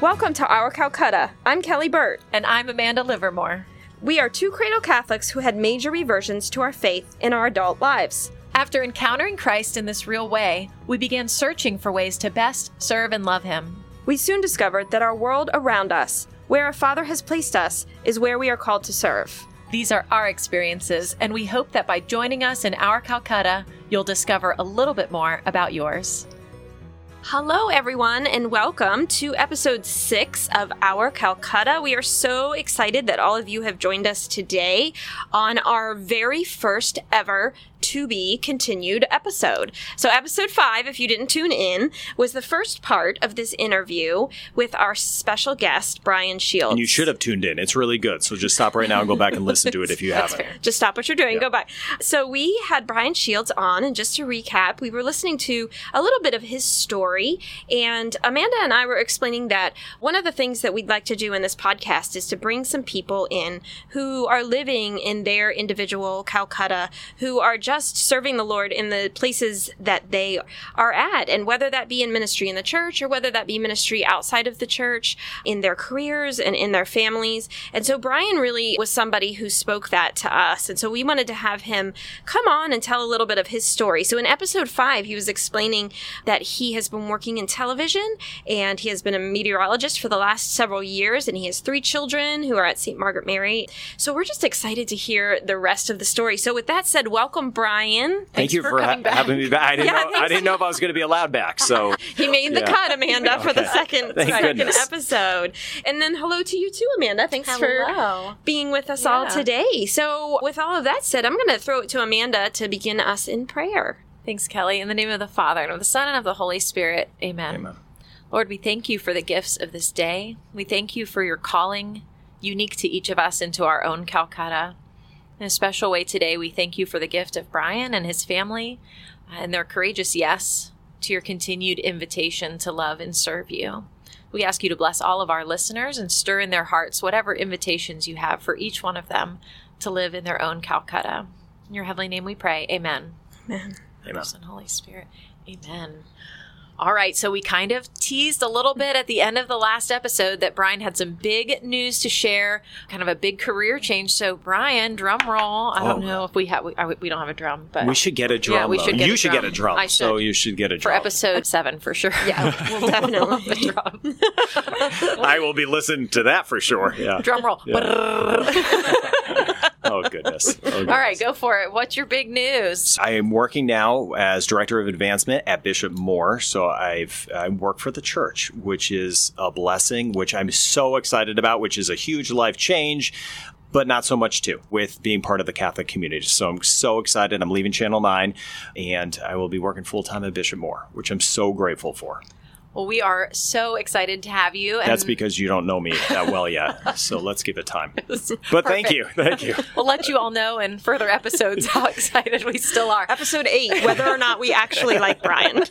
Welcome to Our Calcutta. I'm Kelly Burt. And I'm Amanda Livermore. We are two cradle Catholics who had major reversions to our faith in our adult lives. After encountering Christ in this real way, we began searching for ways to best serve and love Him. We soon discovered that our world around us, where our Father has placed us, is where we are called to serve. These are our experiences, and we hope that by joining us in our Calcutta, you'll discover a little bit more about yours. Hello, everyone, and welcome to episode six of Our Calcutta. We are so excited that all of you have joined us today on our very first ever to be continued episode. So, episode five, if you didn't tune in, was the first part of this interview with our special guest, Brian Shields. And you should have tuned in. It's really good. So just stop right now and go back and listen to it if you haven't. fair. Just stop what you're doing, go back. So we had Brian Shields on, and just to recap, we were listening to a little bit of his story, and Amanda and I were explaining that one of the things that we'd like to do in this podcast is to bring some people in who are living in their individual Calcutta, who are just serving the Lord in the places that they are at, and whether that be in ministry in the church or whether that be ministry outside of the church, in their careers and in their families. And so Brian really was somebody who spoke that to us. And so we wanted to have him come on and tell a little bit of his story. So in episode five, he was explaining that he has been working in television and he has been a meteorologist for the last several years and he has three children who are at St. Margaret Mary. So we're just excited to hear the rest of the story. So with that said, welcome Brian. Thank Thanks you for for, ha- back. having me back. I didn't, Yeah, know, I didn't know if I was going to be allowed back. So He made the Yeah. cut, Amanda, for the second, second episode. And then hello to you too, Amanda. Thanks for being with us all today. So, with all of that said, I'm going to throw it to Amanda to begin us in prayer. Thanks, Kelly. In the name of the Father, and of the Son, and of the Holy Spirit. Amen. Amen. Lord, we thank you for the gifts of this day. We thank you for your calling, unique to each of us, into our own Calcutta. In a special way today, we thank you for the gift of Brian and his family uh, and their courageous yes to your continued invitation to love and serve you. We ask you to bless all of our listeners and stir in their hearts whatever invitations you have for each one of them to live in their own Calcutta. In your heavenly name we pray. Amen. Amen. Amen. Holy Spirit. Amen. All right, so we kind of teased a little bit at the end of the last episode that Brian had some big news to share, kind of a big career change. So, Brian, drum roll. I don't Oh. know if we have we, we don't have a drum, but we should get a drum. Yeah, we should get you a should drum. get a drum. I So should. you should get a drum for episode seven for sure. Yeah, we'll definitely. the drum. I will be listening to that for sure. Yeah. drum roll. Oh goodness. Oh, All right, go for it. What's your big news? I am working now as director of advancement at Bishop Moore. So I've I work for the church, which is a blessing, which I'm so excited about, which is a huge life change. But not so much too with being part of the Catholic community. So I'm so excited. I'm leaving Channel 9 and I will be working full time at Bishop Moore, which I'm so grateful for. Well, we are so excited to have you. And That's because you don't know me that well yet. So let's give it time. But thank you. Thank you. we'll let you all know in further episodes how excited we still are. Episode eight, whether or not we actually like Brian.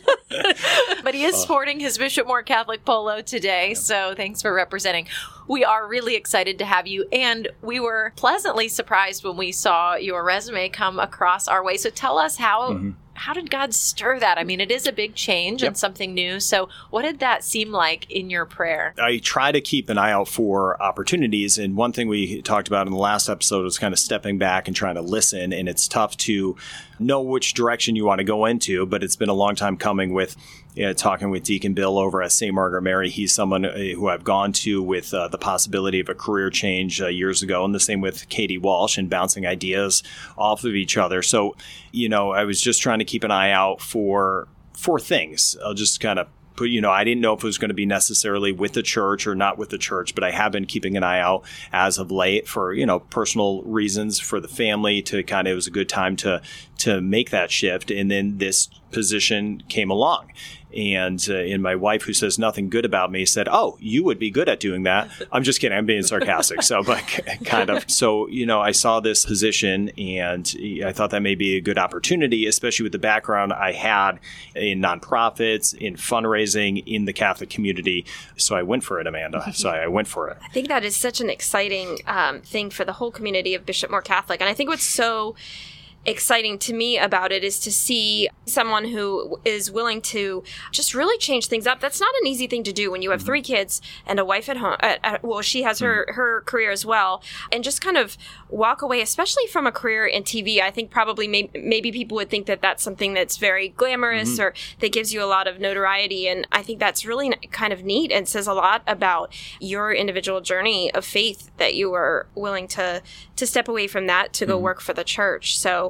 But he is uh. sporting his Bishop Moore Catholic polo today, so thanks for representing. We are really excited to have you, and we were pleasantly surprised when we saw your resume come across our way. So tell us how. Mm-hmm. How did God stir that? I mean, it is a big change and something new. So, what did that seem like in your prayer? I try to keep an eye out for opportunities. And one thing we talked about in the last episode was kind of stepping back and trying to listen. And it's tough to know which direction you want to go into, but it's been a long time coming with you know, talking with Deacon Bill over at St. Margaret Mary. He's someone uh, who I've gone to with uh, the possibility of a career change uh, years ago, and the same with Katie Walsh and bouncing ideas off of each other. So, you know, I was just trying to keep an eye out for for things. I'll just kind of you know, I didn't know if it was going to be necessarily with the church or not with the church, but I have been keeping an eye out as of late for, you know, personal reasons for the family to kind of, it was a good time to, to make that shift. And then this position came along. And, uh, and my wife, who says nothing good about me, said, "Oh, you would be good at doing that." I'm just kidding. I'm being sarcastic. So, but kind of. So, you know, I saw this position, and I thought that may be a good opportunity, especially with the background I had in nonprofits, in fundraising, in the Catholic community. So, I went for it, Amanda. So, I went for it. I think that is such an exciting um, thing for the whole community of Bishop Moore Catholic. And I think what's so exciting to me about it is to see someone who is willing to just really change things up. That's not an easy thing to do when you have mm-hmm. three kids and a wife at home. At, at, well, she has her mm-hmm. her career as well, and just kind of walk away, especially from a career in TV. I think probably may, maybe people would think that that's something that's very glamorous mm-hmm. or that gives you a lot of notoriety, and I think that's really kind of neat and says a lot about your individual journey of faith that you were willing to to step away from that to go work for the church. So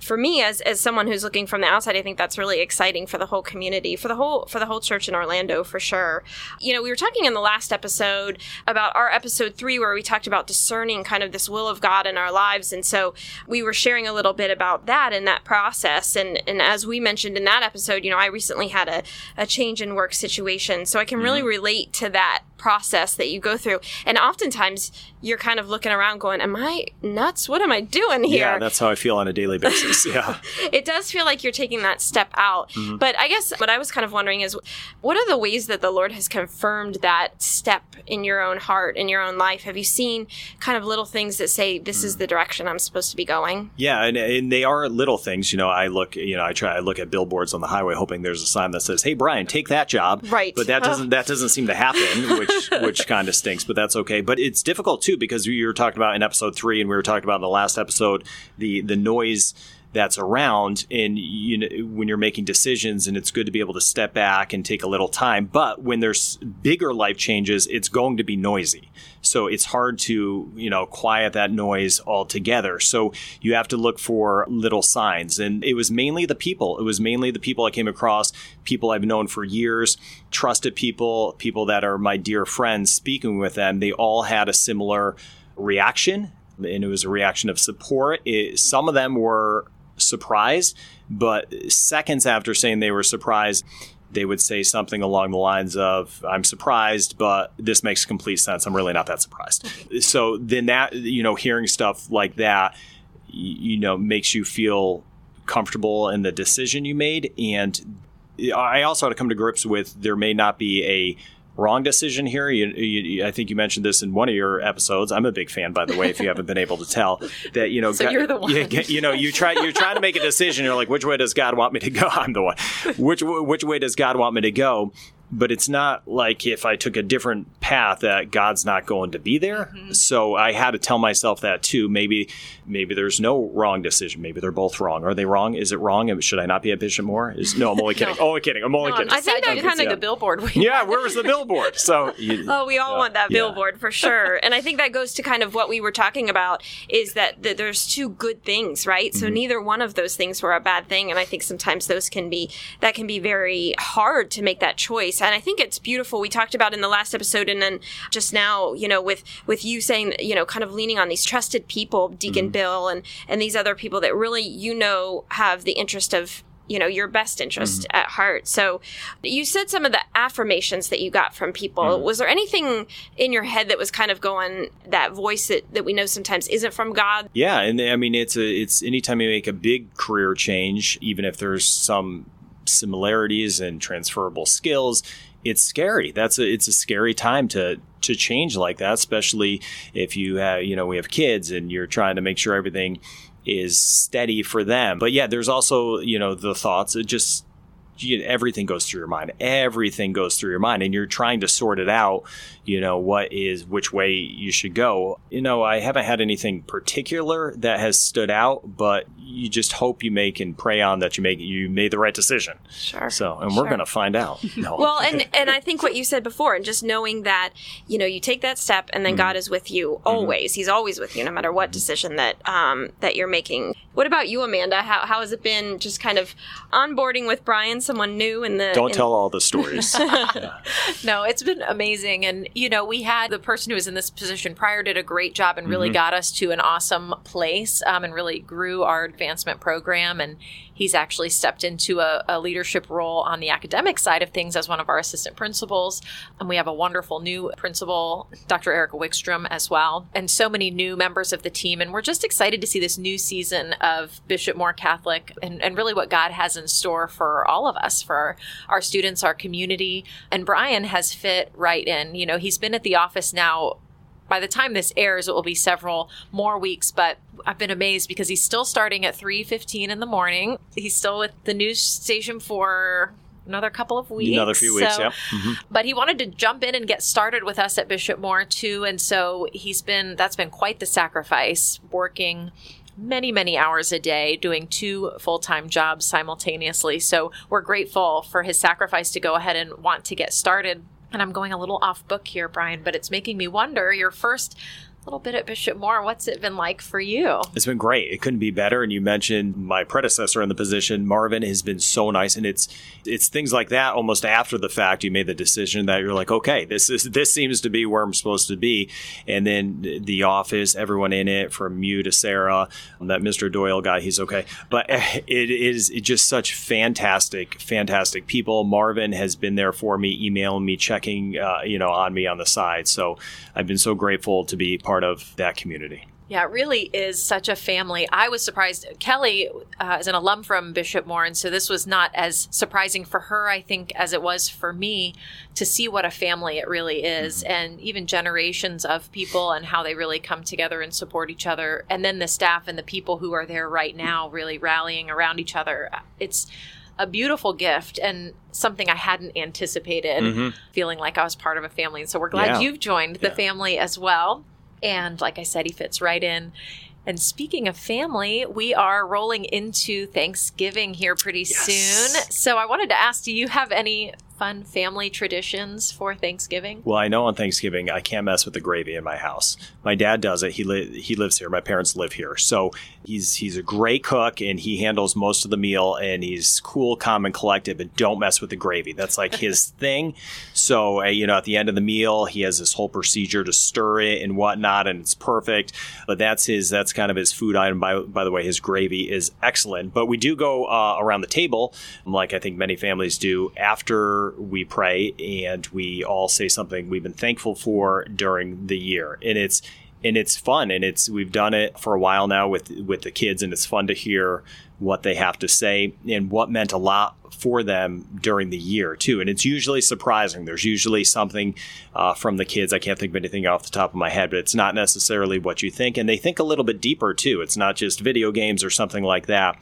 for me as as someone who's looking from the outside i think that's really exciting for the whole community for the whole for the whole church in orlando for sure. You know we were talking in the last episode about our episode 3 where we talked about discerning kind of this will of god in our lives. And so we were sharing a little bit about that and that process. And and as we mentioned in that episode you know i recently had a, a change in work situation. So i can really mm-hmm. relate to that process that you go through. And oftentimes you're kind of looking around going am i nuts? What am i doing here? Yeah, that's how I feel on a daily basis. Yeah. it does feel like you're taking that step out. Mm-hmm. But I guess what I was kind of wondering is what are the ways that the Lord has confirmed that step in your own heart, in your own life? Have you seen kind of little things that say, this is mm. the direction I'm supposed to be going? Yeah, and, and they are little things. You know, I look, you know, I try, I look at billboards on the highway, hoping there's a sign that says, "Hey, Brian, take that job." Right. But that doesn't that doesn't seem to happen, which which kind of stinks. But that's okay. But it's difficult too because you were talking about in episode three, and we were talking about in the last episode the the noise that's around and you know when you're making decisions and it's good to be able to step back and take a little time. But when there's bigger life changes it's going to be noisy. So it's hard to you know quiet that noise altogether. So you have to look for little signs. And it was mainly the people. It was mainly the people i came across people i've known for years trusted people people that are my dear friends speaking with them. They all had a similar reaction and it was a reaction of support. It, some of them were surprised but seconds after saying they were surprised they would say something along the lines of i'm surprised but this makes complete sense. I'm really not that surprised. So then that you know hearing stuff like that you know makes you feel comfortable in the decision you made and i also had to come to grips with there may not be a wrong decision here. You, you, I think you mentioned this in one of your episodes. I'm a big fan, by the way, if you haven't been able to tell that you know. So you're the one. You, you know, you try. You're trying to make a decision. You're like, which way does God want me to go? I'm the one. Which which way does God want me to go? But it's not like if I took a different path that God's not going to be there. Mm-hmm. So I had to tell myself that too. Maybe maybe there's no wrong decision. Maybe they're both wrong. Are they wrong? Is it wrong? Should I not be a Bishop Moore? Is no, I'm only kidding. Oh, I'm kidding. I'm only kidding. I think that kind of the billboard. We yeah, where was the billboard? So you, Oh, we all Yeah. want that Yeah. billboard for sure. and I think that goes to kind of what we were talking about is that, that there's two good things, right? Mm-hmm. So neither one of those things were a bad thing. And I think sometimes those can be, that can be very hard to make that choice. And I think it's beautiful. We talked about in the last episode and then just now, you know, with, with you saying, you know, kind of leaning on these trusted people, Deacon Mm-hmm. Bill and, and these other people that really, you know, have the interest of, you know your best interest Mm-hmm. at heart so you said some of the affirmations that you got from people Mm-hmm. was there anything in your head that was kind of going that voice that, that we know sometimes isn't from god Yeah, and I mean it's a it's anytime you make a big career change, even if there's some similarities and transferable skills, it's scary. That's a it's a scary time to to change like that, especially if you have you know we have kids and you're trying to make sure everything is steady for them. But yeah, there's also you know the thoughts. It just you, everything goes through your mind. Everything goes through your mind, and you're trying to sort it out. You know what is which way you should go. You know, I haven't had anything particular that has stood out, but you just hope you make and pray on that you make you made the right decision. sure So, and we're gonna find out. No. well and and i think what you said before and just knowing that you know you take that step and then Mm-hmm. god is with you always he's always with you no matter what decision that um that you're making what about you amanda how, how has it been just kind of onboarding with brian someone new in the don't in- tell all the stories. No, it's been amazing. And, you know, we had the person who was in this position prior did a great job and Mm-hmm. really got us to an awesome place um, and really grew our advancement program. And he's actually stepped into a, a leadership role on the academic side of things as one of our assistant principals. And we have a wonderful new principal, Dr. Erica Wickstrom, as well. And so many new members of the team. And we're just excited to see this new season of Bishop Moore Catholic and, and really what God has in store for all of us, for our, our students, our community. And Brian has fit right in. You know, he's been at the office now by the time this airs, it will be several more weeks. But I've been amazed because he's still starting at three fifteen in the morning. He's still with the news station for another couple of weeks. Another few weeks, So- yeah. Mhm. but he wanted to jump in and get started with us at Bishop Moore too, and so he's been that's been quite the sacrifice, working many many hours a day, doing two full time jobs simultaneously. So we're grateful for his sacrifice to go ahead and want to get started. And I'm going a little off book here, Brian, but it's making me wonder. Your first little bit at Bishop Moore, what's it been like for you? It's been great. It couldn't be better. And you mentioned my predecessor in the position, Marvin, has been so nice. And it's it's things like that. Almost after the fact, you made the decision that you're like, okay, this is this seems to be where I'm supposed to be. And then the office, everyone in it, from you to Sarah, that Mr. Doyle guy, he's okay. But it is just such fantastic, fantastic people. Marvin has been there for me, emailing me, checking, uh, you know, on me on the side. So I've been so grateful to be part of that community. Yeah, it really is such a family. I was surprised. Kelly uh, is an alum from Bishop Moore, and so this was not as surprising for her, I think, as it was for me to see what a family it really is, mm-hmm. and even generations of people and how they really come together and support each other. And then the staff and the people who are there right mm-hmm. now really rallying around each other. It's a beautiful gift and something I hadn't anticipated, mm-hmm. feeling like I was part of a family. And so we're glad Yeah. you've joined the Yeah. family as well. And like I said, he fits right in. And speaking of family, we are rolling into Thanksgiving here pretty Yes. soon. So I wanted to ask do you have any fun family traditions for Thanksgiving? Well, I know on Thanksgiving I can't mess with the gravy in my house. My dad does it. He li- he lives here. My parents live here, so he's he's a great cook and he handles most of the meal. And he's cool, calm, and collected. But don't mess with the gravy. That's like his thing. So uh, you know, at the end of the meal, he has this whole procedure to stir it and whatnot, and it's perfect. But that's his that's kind of his food item. By by the way, his gravy is excellent. But we do go uh, around the table, like I think many families do, after we pray and we all say something we've been thankful for during the year, and it's and it's fun and it's we've done it for a while now with with the kids and it's fun to hear what they have to say and what meant a lot for them during the year too. And it's usually surprising. There's usually something uh, from the kids. I can't think of anything off the top of my head but it's not necessarily what you think. And they think a little bit deeper too. It's not just video games or something like that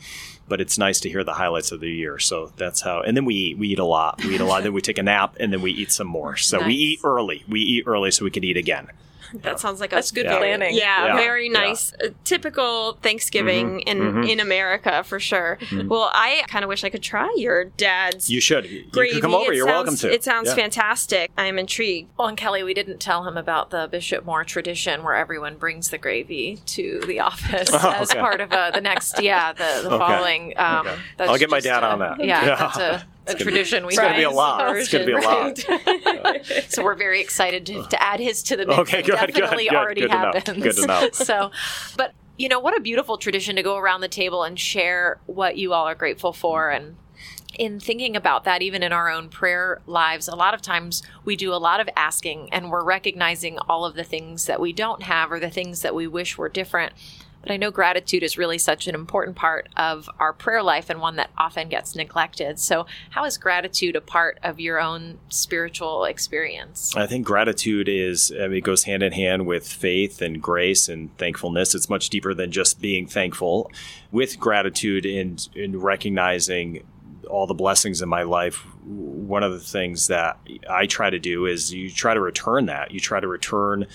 but it's nice to hear the highlights of the year. So that's how and then we eat we eat a lot. We eat a lot. Then we take a nap and then we eat some more. So Nice. we eat early. We eat early so we can eat again That sounds like a That's good Yeah. planning. Yeah, Yeah. very Yeah. nice. Uh, typical Thanksgiving in mhm. in America for sure. Well, I kind of wish I could try your dad's You should. You gravy. could come over. It You're sounds- welcome to. It sounds Yeah. fantastic. I am intrigued. Well, and Kelly, we didn't tell him about the Bishop Moore tradition where everyone brings the gravy to the office Oh, as okay. part of uh, the next, yeah, the, the Okay. following. Um, Okay. that's I'll get my dad a- on that. Yeah, Yeah. A, gonna be- tradition we it's gonna be a lot. It's gonna be a lot. So we're very excited to, to add his to the mix. Okay, It good, Definitely good, already good to happens. Good to know. so, but you know, what a beautiful tradition to go around the table and share what you all are grateful for and in thinking about that, even in our own prayer lives, a lot of times we do a lot of asking and we're recognizing all of the things that we don't have or the things that we wish were different. But I know gratitude is really such an important part of our prayer life and one that often gets neglected. So, how is gratitude a part of your own spiritual experience? I think gratitude is, I mean, it goes hand in hand with faith and grace and thankfulness. It's much deeper than just being thankful. With gratitude and in recognizing all the blessings in my life, one of the things that I try to do is you try to return that. You try to return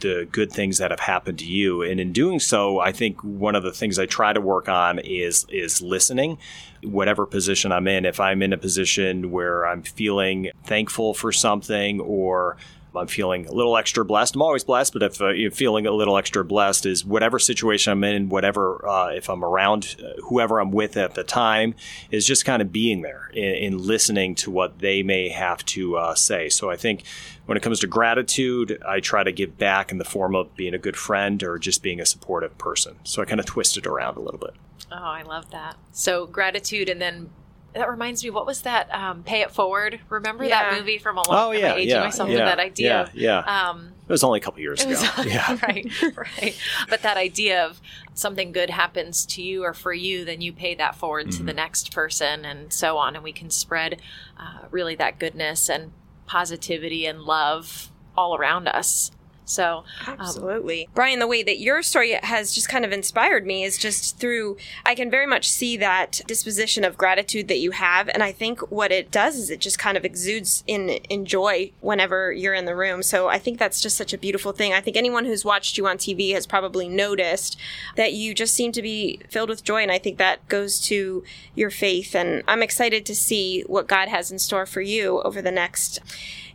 the good things that have happened to you and in doing so i think one of the things i try to work on is is listening whatever position i'm in if i'm in a position where i'm feeling thankful for something or I'm feeling a little extra blessed. I'm always blessed, but if uh, you're feeling a little extra blessed, is whatever situation I'm in, whatever uh, if I'm around uh, whoever I'm with at the time, is just kind of being there and, and listening to what they may have to uh, say. So I think when it comes to gratitude, I try to give back in the form of being a good friend or just being a supportive person. So I kind of twist it around a little bit. Oh, I love that. So, gratitude, and then that reminds me, what was that? Um, Pay It Forward. Remember that movie from a long Oh time? yeah, I'm aging yeah, myself yeah, with that idea. Yeah, yeah. Um, it was only a couple years ago. was- yeah. right, right. But that idea of something good happens to you or for you, then you pay that forward to Mm-hmm. the next person and so on. And we can spread uh, really that goodness and positivity and love all around us. So, um, absolutely. Um, Brian, the way that your story has just kind of inspired me is just through, I can very much see that disposition of gratitude that you have. And I think what it does is it just kind of exudes in, in joy whenever you're in the room. So I think that's just such a beautiful thing. I think anyone who's watched you on TV has probably noticed that you just seem to be filled with joy. And I think that goes to your faith. And I'm excited to see what God has in store for you over the next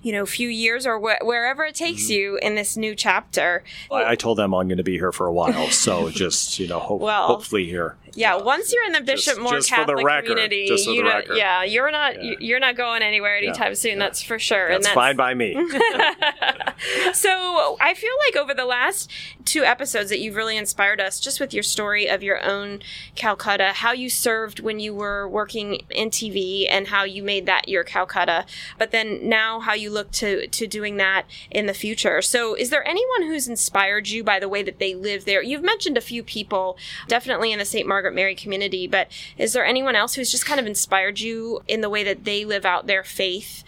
you know few years or wh- wherever it takes mm-hmm. you in this new chapter. I, I, told them I'm going to be here for a while, so just you know, ho- well, hopefully here. Yeah, once you're in the Bishop Moore Catholic record, community, you know, yeah, you're not yeah. you're not going anywhere anytime yeah. soon. Yeah. That's for sure. That's, and that's fine by me. so I feel like over the last two episodes that you've really inspired us, just with your story of your own Calcutta, how you served when you were working in TV, and how you made that your Calcutta, but then now how you look to to doing that in the future. So, is there anyone who's inspired you by the way that they live there? You've mentioned a few people, definitely in the St. Margaret Mary community, but is there anyone else who's just kind of inspired you in the way that they live out their faith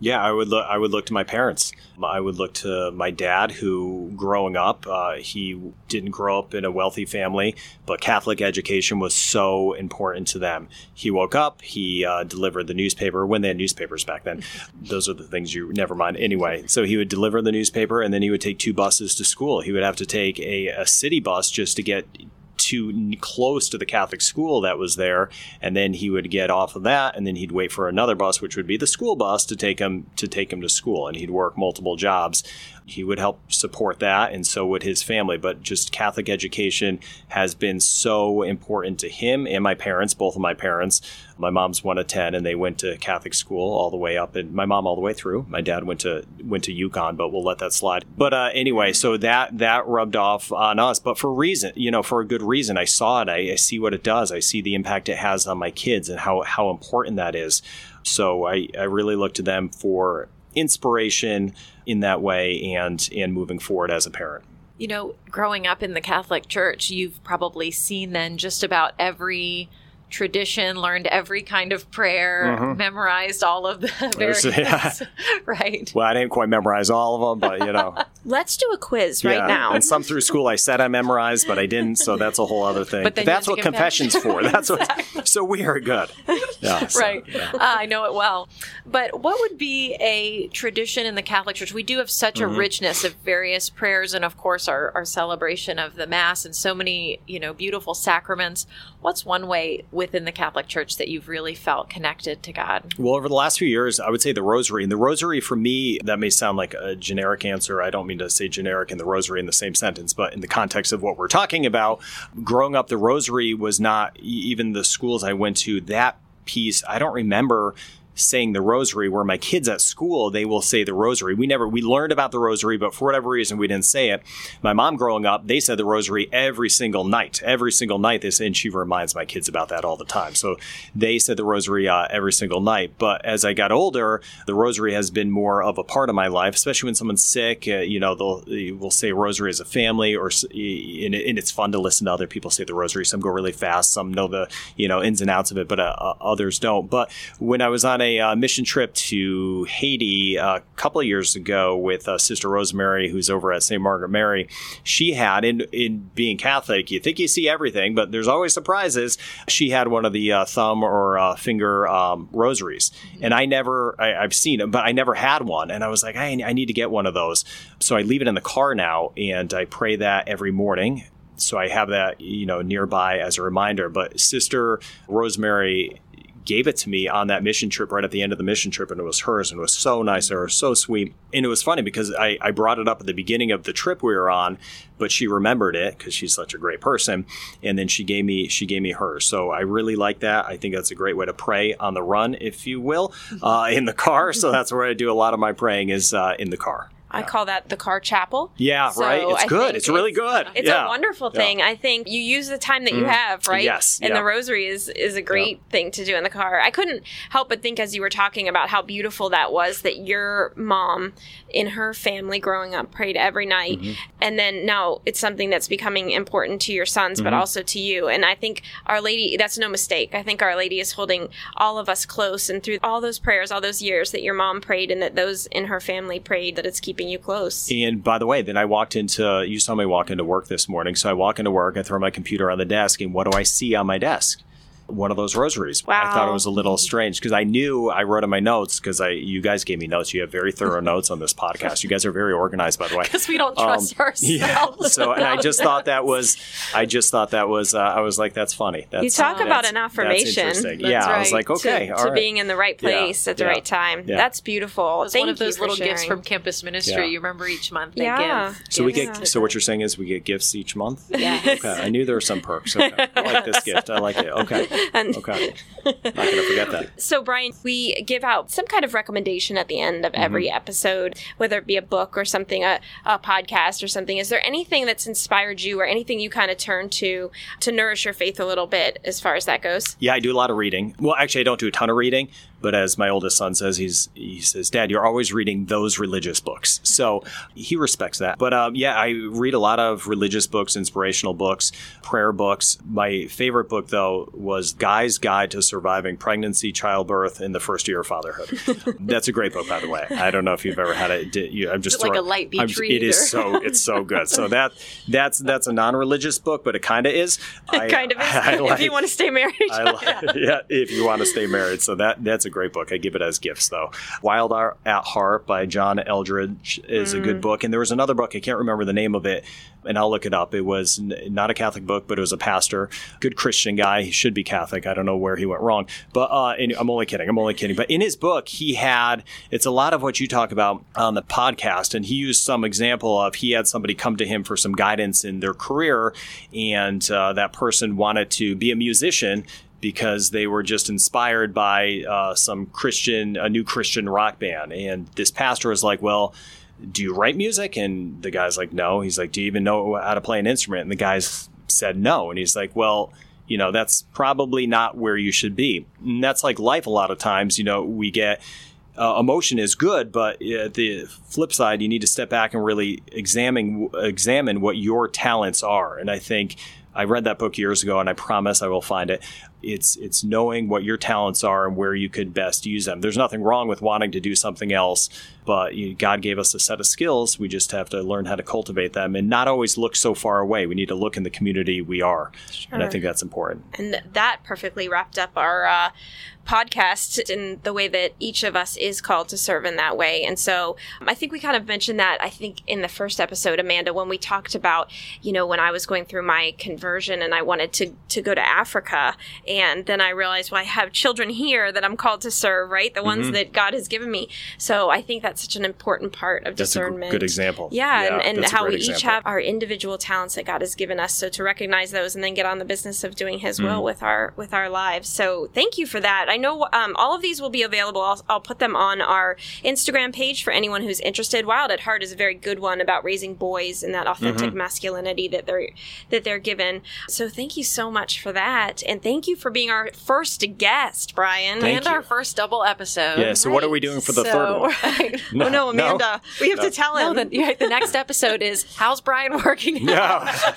yeah, I would look. I would look to my parents. I would look to my dad, who, growing up, uh, he didn't grow up in a wealthy family, but Catholic education was so important to them. He woke up, he uh, delivered the newspaper when they had newspapers back then. Those are the things you never mind. Anyway, so he would deliver the newspaper, and then he would take two buses to school. He would have to take a, a city bus just to get too close to the Catholic school that was there, and then he would get off of that, and then he'd wait for another bus, which would be the school bus, to take him to take him to school, and he'd work multiple jobs he would help support that, and so would his family. But just Catholic education has been so important to him and my parents, both of my parents. My mom's one of ten, and they went to Catholic school all the way up, and my mom all the way through. My dad went to went to UConn, but we'll let that slide. But uh, anyway, so that that rubbed off on us, but for reason, you know, for a good reason. I saw it. I, I see what it does. I see the impact it has on my kids and how how important that is. So I, I really look to them for inspiration in that way and and moving forward as a parent. You know, growing up in the Catholic Church, you've probably seen then just about every tradition, learned every kind of prayer, mm-hmm. memorized all of the various, yeah. right? Well, I didn't quite memorize all of them, but you know. Let's do a quiz right yeah. now. And some through school I said I memorized, but I didn't, so that's a whole other thing. But, but that's what confession's for. That's exactly. what. So we are good. Yeah, so, right. Yeah. Uh, I know it well. But what would be a tradition in the Catholic Church? We do have such mm-hmm. a richness of various prayers, and of course our, our celebration of the Mass, and so many you know beautiful sacraments. What's one way within the Catholic Church that you've really felt connected to God? Well, over the last few years, I would say the Rosary. And the Rosary, for me, that may sound like a generic answer. I don't mean to say generic and the Rosary in the same sentence, but in the context of what we're talking about, growing up, the Rosary was not even the schools I went to. That piece, I don't remember saying the rosary where my kids at school they will say the rosary. We never we learned about the rosary but for whatever reason we didn't say it. My mom growing up they said the rosary every single night. Every single night they say and she reminds my kids about that all the time. So they said the rosary uh, every single night. But as i got older the rosary has been more of a part of my life especially when someone's sick uh, you know they'll we'll say rosary as a family or and, it's fun to listen to other people say the rosary. Some go really fast some know the you know ins and outs of it but uh, uh others don't. But when i was on a a uh, mission trip to Haiti a couple of years ago with uh, Sister Rosemary, who's over at St. Margaret Mary. She had, in, in being Catholic, you think you see everything, but there's always surprises. She had one of the uh, thumb or uh, finger um, rosaries. And I never, I, have seen it, but I never had one. And I was like, I, I need to get one of those. So I leave it in the car now and I pray that every morning so I have that you know nearby as a reminder. But Sister Rosemary gave it to me on that mission trip right at the end of the mission trip and it was hers and it was so nice of was so sweet. And it was funny because I, I brought it up at the beginning of the trip we were on but she remembered it because she's such a great person and then she gave me she gave me hers. So i really like that. I think that's a great way to pray on the run if you will uh, in the car. So that's where i do a lot of my praying is uh, in the car I call that the car chapel. Yeah, so right. It's I good. It's really good. It's yeah. a wonderful thing. Yeah. I think you use the time that you mm. have, right? Yes. And the rosary is is a great thing to do in the car. I couldn't help but think as you were talking about how beautiful that was that your mom in her family growing up prayed every night mm-hmm. and then now it's something that's becoming important to your sons mm-hmm. but also to you. And I think Our Lady that's no mistake. I think Our Lady is holding all of us close and through all those prayers, all those years that your mom prayed and that those in her family prayed that it's keeping keeping you close. And by the way, then I walked into, you saw me walk into work this morning. So I walk into work, I throw my computer on the desk, and what do I see on my desk? One of those rosaries. Wow. I thought it was a little strange because I knew I wrote in my notes because I you guys gave me notes. You have very thorough notes on this podcast. You guys are very organized, by the way. Because we don't trust um, ourselves. Yeah. So and I just thought that was I just thought that was uh, I was like that's funny. That's, you talk about an affirmation. That's that's yeah, right. I was like okay, to, to being in the right place yeah. at the yeah. right time. That's beautiful. It's Thank one of those little sharing. gifts from campus ministry. You remember each month they yeah. give. So we get so what you're saying is we get gifts each month. Yeah. Okay. I knew there were some perks. Okay. I like this gift. I like it. Okay. Okay. Not gonna forget that. So, Brian, we give out some kind of recommendation at the end of every Mm-hmm. episode, whether it be a book or something, a, a podcast or something. Is there anything that's inspired you, or anything you kind of turn to to nourish your faith a little bit, as far as that goes? Yeah, I do a lot of reading. Well, actually, I don't do a ton of reading, but as my oldest son says, he's he says, "Dad, you're always reading those religious books." So he respects that. But um, yeah, I read a lot of religious books, inspirational books, prayer books. My favorite book, though, was Guy's Guide to Surviving Pregnancy, Childbirth, in the First Year of Fatherhood. That's a great book, by the way. I don't know if you've ever had it. You, I'm just it like a light beach I'm- read, It is so it's so good. So that that's that's a non-religious book, but it kind of is. I- kind of is. I if like- you want to stay married. I like, yeah, if you want to stay married. So that that's a great book. I give it as gifts though. Wild at Heart by John Eldredge is a good book, and there was another book I can't remember the name of it, and I'll look it up. It was not a Catholic book, but it was a pastor, good Christian guy. He should be Catholic. I don't know where he went wrong, but uh, and I'm only kidding. I'm only kidding. But in his book, he had it's a lot of what you talk about on the podcast, and he used some example of he had somebody come to him for some guidance in their career, and uh, that person wanted to be a musician because they were just inspired by uh, some Christian, a new Christian rock band. And this pastor was like, Well, do you write music? And the guy's like, No. He's like, Do you even know how to play an instrument? And the guy's said no. And he's like, Well, you know, that's probably not where you should be. And that's like life a lot of times. You know, we get. Uh, emotion is good, but uh, the flip side, you need to step back and really examine examine what your talents are. And I think I read that book years ago, and I promise I will find it. It's it's knowing what your talents are and where you could best use them. There's nothing wrong with wanting to do something else, but you, God gave us a set of skills. We just have to learn how to cultivate them and not always look so far away. We need to look in the community we are, and I think that's important. And that perfectly wrapped up our uh, podcast in the way that each of us is called to serve in that way. And so um, I think we kind of mentioned that, I think, in the first episode, Amanda, when we talked about, you know, when I was going through my conversion and I wanted to, to go to Africa. And then I realized, well, I have children here that I'm called to serve, right? The ones that God has given me. So I think that's such an important part of That's a g- discernment. good example. Yeah, Yeah, and, and how we great each have our individual talents that God has given us. So to recognize those and then get on the business of doing His Mm-hmm. will with our with our lives. So thank you for that. I know um, all of these will be available. I'll, I'll put them on our Instagram page for anyone who's interested. Wild at Heart is a very good one about raising boys and that authentic Mm-hmm. masculinity that they're that they're given. So thank you so much for that, and thank you for being our first guest, Brian. Thank and you. our first double episode. Yeah. So what are we doing for the third So- one? oh no, Amanda, we have to tell No, him. the, yeah, the next episode is how's Brian working? Yeah.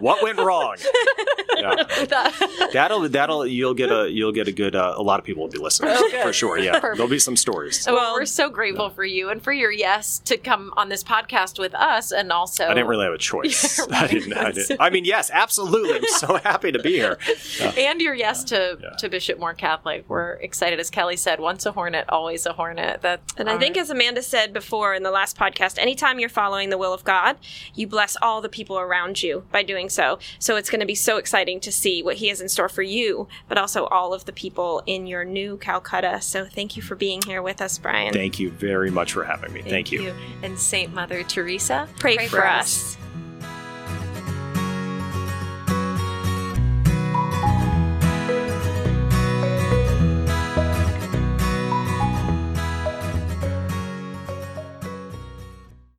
what went wrong? Yeah. That- That'll that'll you'll get a you'll get a good uh, a lot of people will be listening for sure. Yeah, there'll be some stories. well, we're so grateful for you and for your yes to come on this podcast with us, and also I didn't really have a choice. Yeah, I didn't. I, didn't. I mean, yes, absolutely. I'm so happy to be here. and your yes to Yeah. to Bishop Moore Catholic. We're excited, as Kelly said. Once a hornet, always a hornet. That And I think, as Amanda said before in the last podcast, anytime you're following the will of God, you bless all the people around you by doing so. So it's going to be so exciting to see what He has in store for you, but also all of the people in your new Calcutta. So thank you for being here with us, Brian. Thank you very much for having me. Thank, you. And Saint Mother Teresa, Pray, for, us.